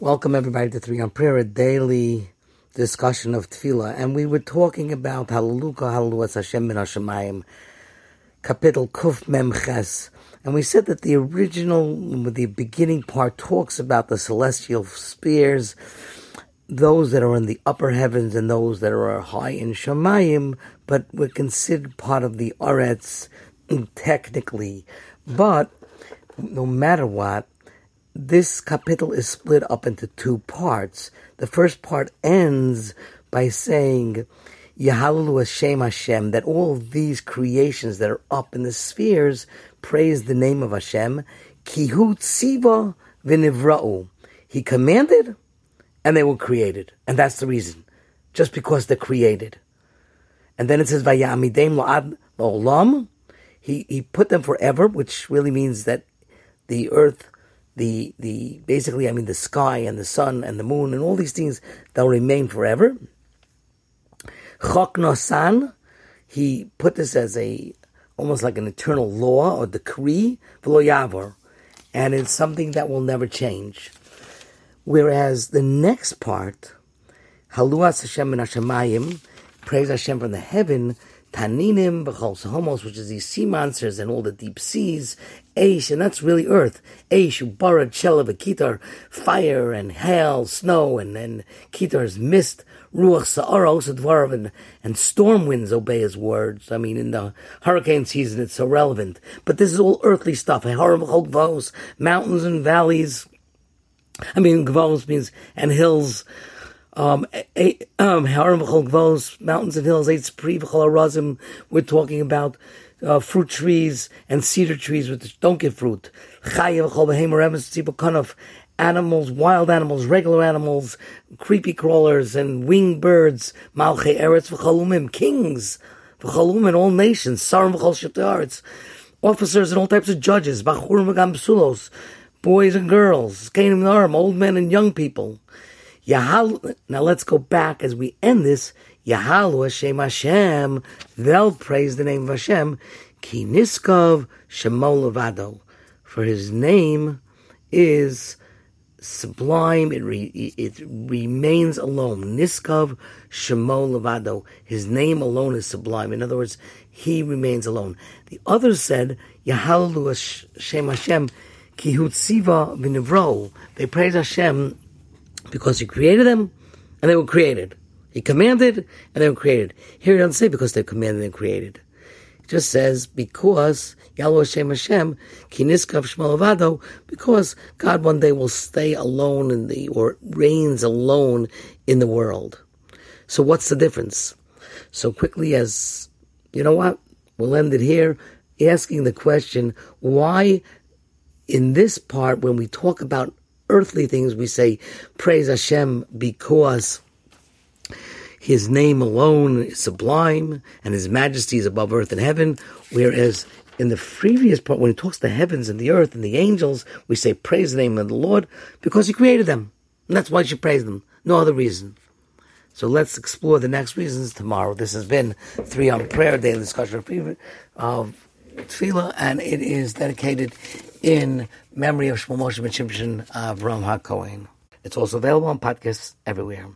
Welcome everybody to Three on Prayer, a daily discussion of Tefillah. And we were talking about Hallelujah, Hallelujah, Hashem ben Hashemayim, Kapitel Kuf Mem Ches. And we said that the original, the beginning part talks about the celestial spheres, those that are in the upper heavens and those that are high in Shemayim, but were considered part of the Aretz technically. But no matter what, this kapitel is split up into two parts. The first part ends by saying, Yahalalu Hashem Hashem, that all these creations that are up in the spheres praise the name of Hashem. Kihu tziva v'nivra'u. He commanded, and they were created. And that's the reason. Just because they're created. And then it says, Vayamidem la'ad la'olam. He, he put them forever, which really means that the earth the the basically I mean the sky and the sun and the moon and all these things that will remain forever. Chok Nosan, he put this as a almost like an eternal law or decree, v'lo and it's something that will never change. Whereas the next part, Haluas Hashem and Hashemayim, praise Hashem from the heaven, Taninim, B'chol Sahomos, which is these sea monsters and all the deep seas, Eish, and that's really earth. Eish, Ubara, Chelav, Kitar, fire and hail, snow, and then Kitar's mist, Ruach, Sa'ara, Osadvarav, and, and storm winds obey his words. I mean, in the hurricane season, it's so relevant. But this is all earthly stuff. Mountains and valleys. I mean, Gvos means, and hills, um, um, mountains and hills, eight razim. We're talking about uh, fruit trees and cedar trees which don't give fruit. Animals, wild animals, regular animals, creepy crawlers, and winged birds. Malche eretz kings in all nations. Sarim officers and all types of judges. Bachurim boys and girls, Canaan and old men and young people. Yahal. Now let's go back as we end this. Yahalu Hashem Hashem. They'll praise the name of Hashem. Ki niskov shemo levado. For his name is sublime. It, re, it remains alone. Niskov shemo levado. His name alone is sublime. In other words, he remains alone. The others said Yahalu Hashem Hashem. Ki v'nivro. They praise Hashem because he created them and they were created. He commanded and they were created. Here he doesn't say because they're commanded and created. It just says because Yahweh Hashem Hashem Kiniskav Shmalavado because God one day will stay alone in the or reigns alone in the world. So what's the difference? So quickly as you know what? We'll end it here asking the question why in this part when we talk about earthly things, we say, Praise Hashem because His name alone is sublime and His majesty is above earth and heaven. Whereas in the previous part, when He talks the heavens and the earth and the angels, we say, Praise the name of the Lord because He created them. And that's why you praise them. No other reason. So let's explore the next reasons tomorrow. This has been Three on Prayer, daily discussion of Tefillah, and it is dedicated in memory of Shmuel Moshe Ben Shimshon of Ram HaKohen. It's also available on podcasts everywhere.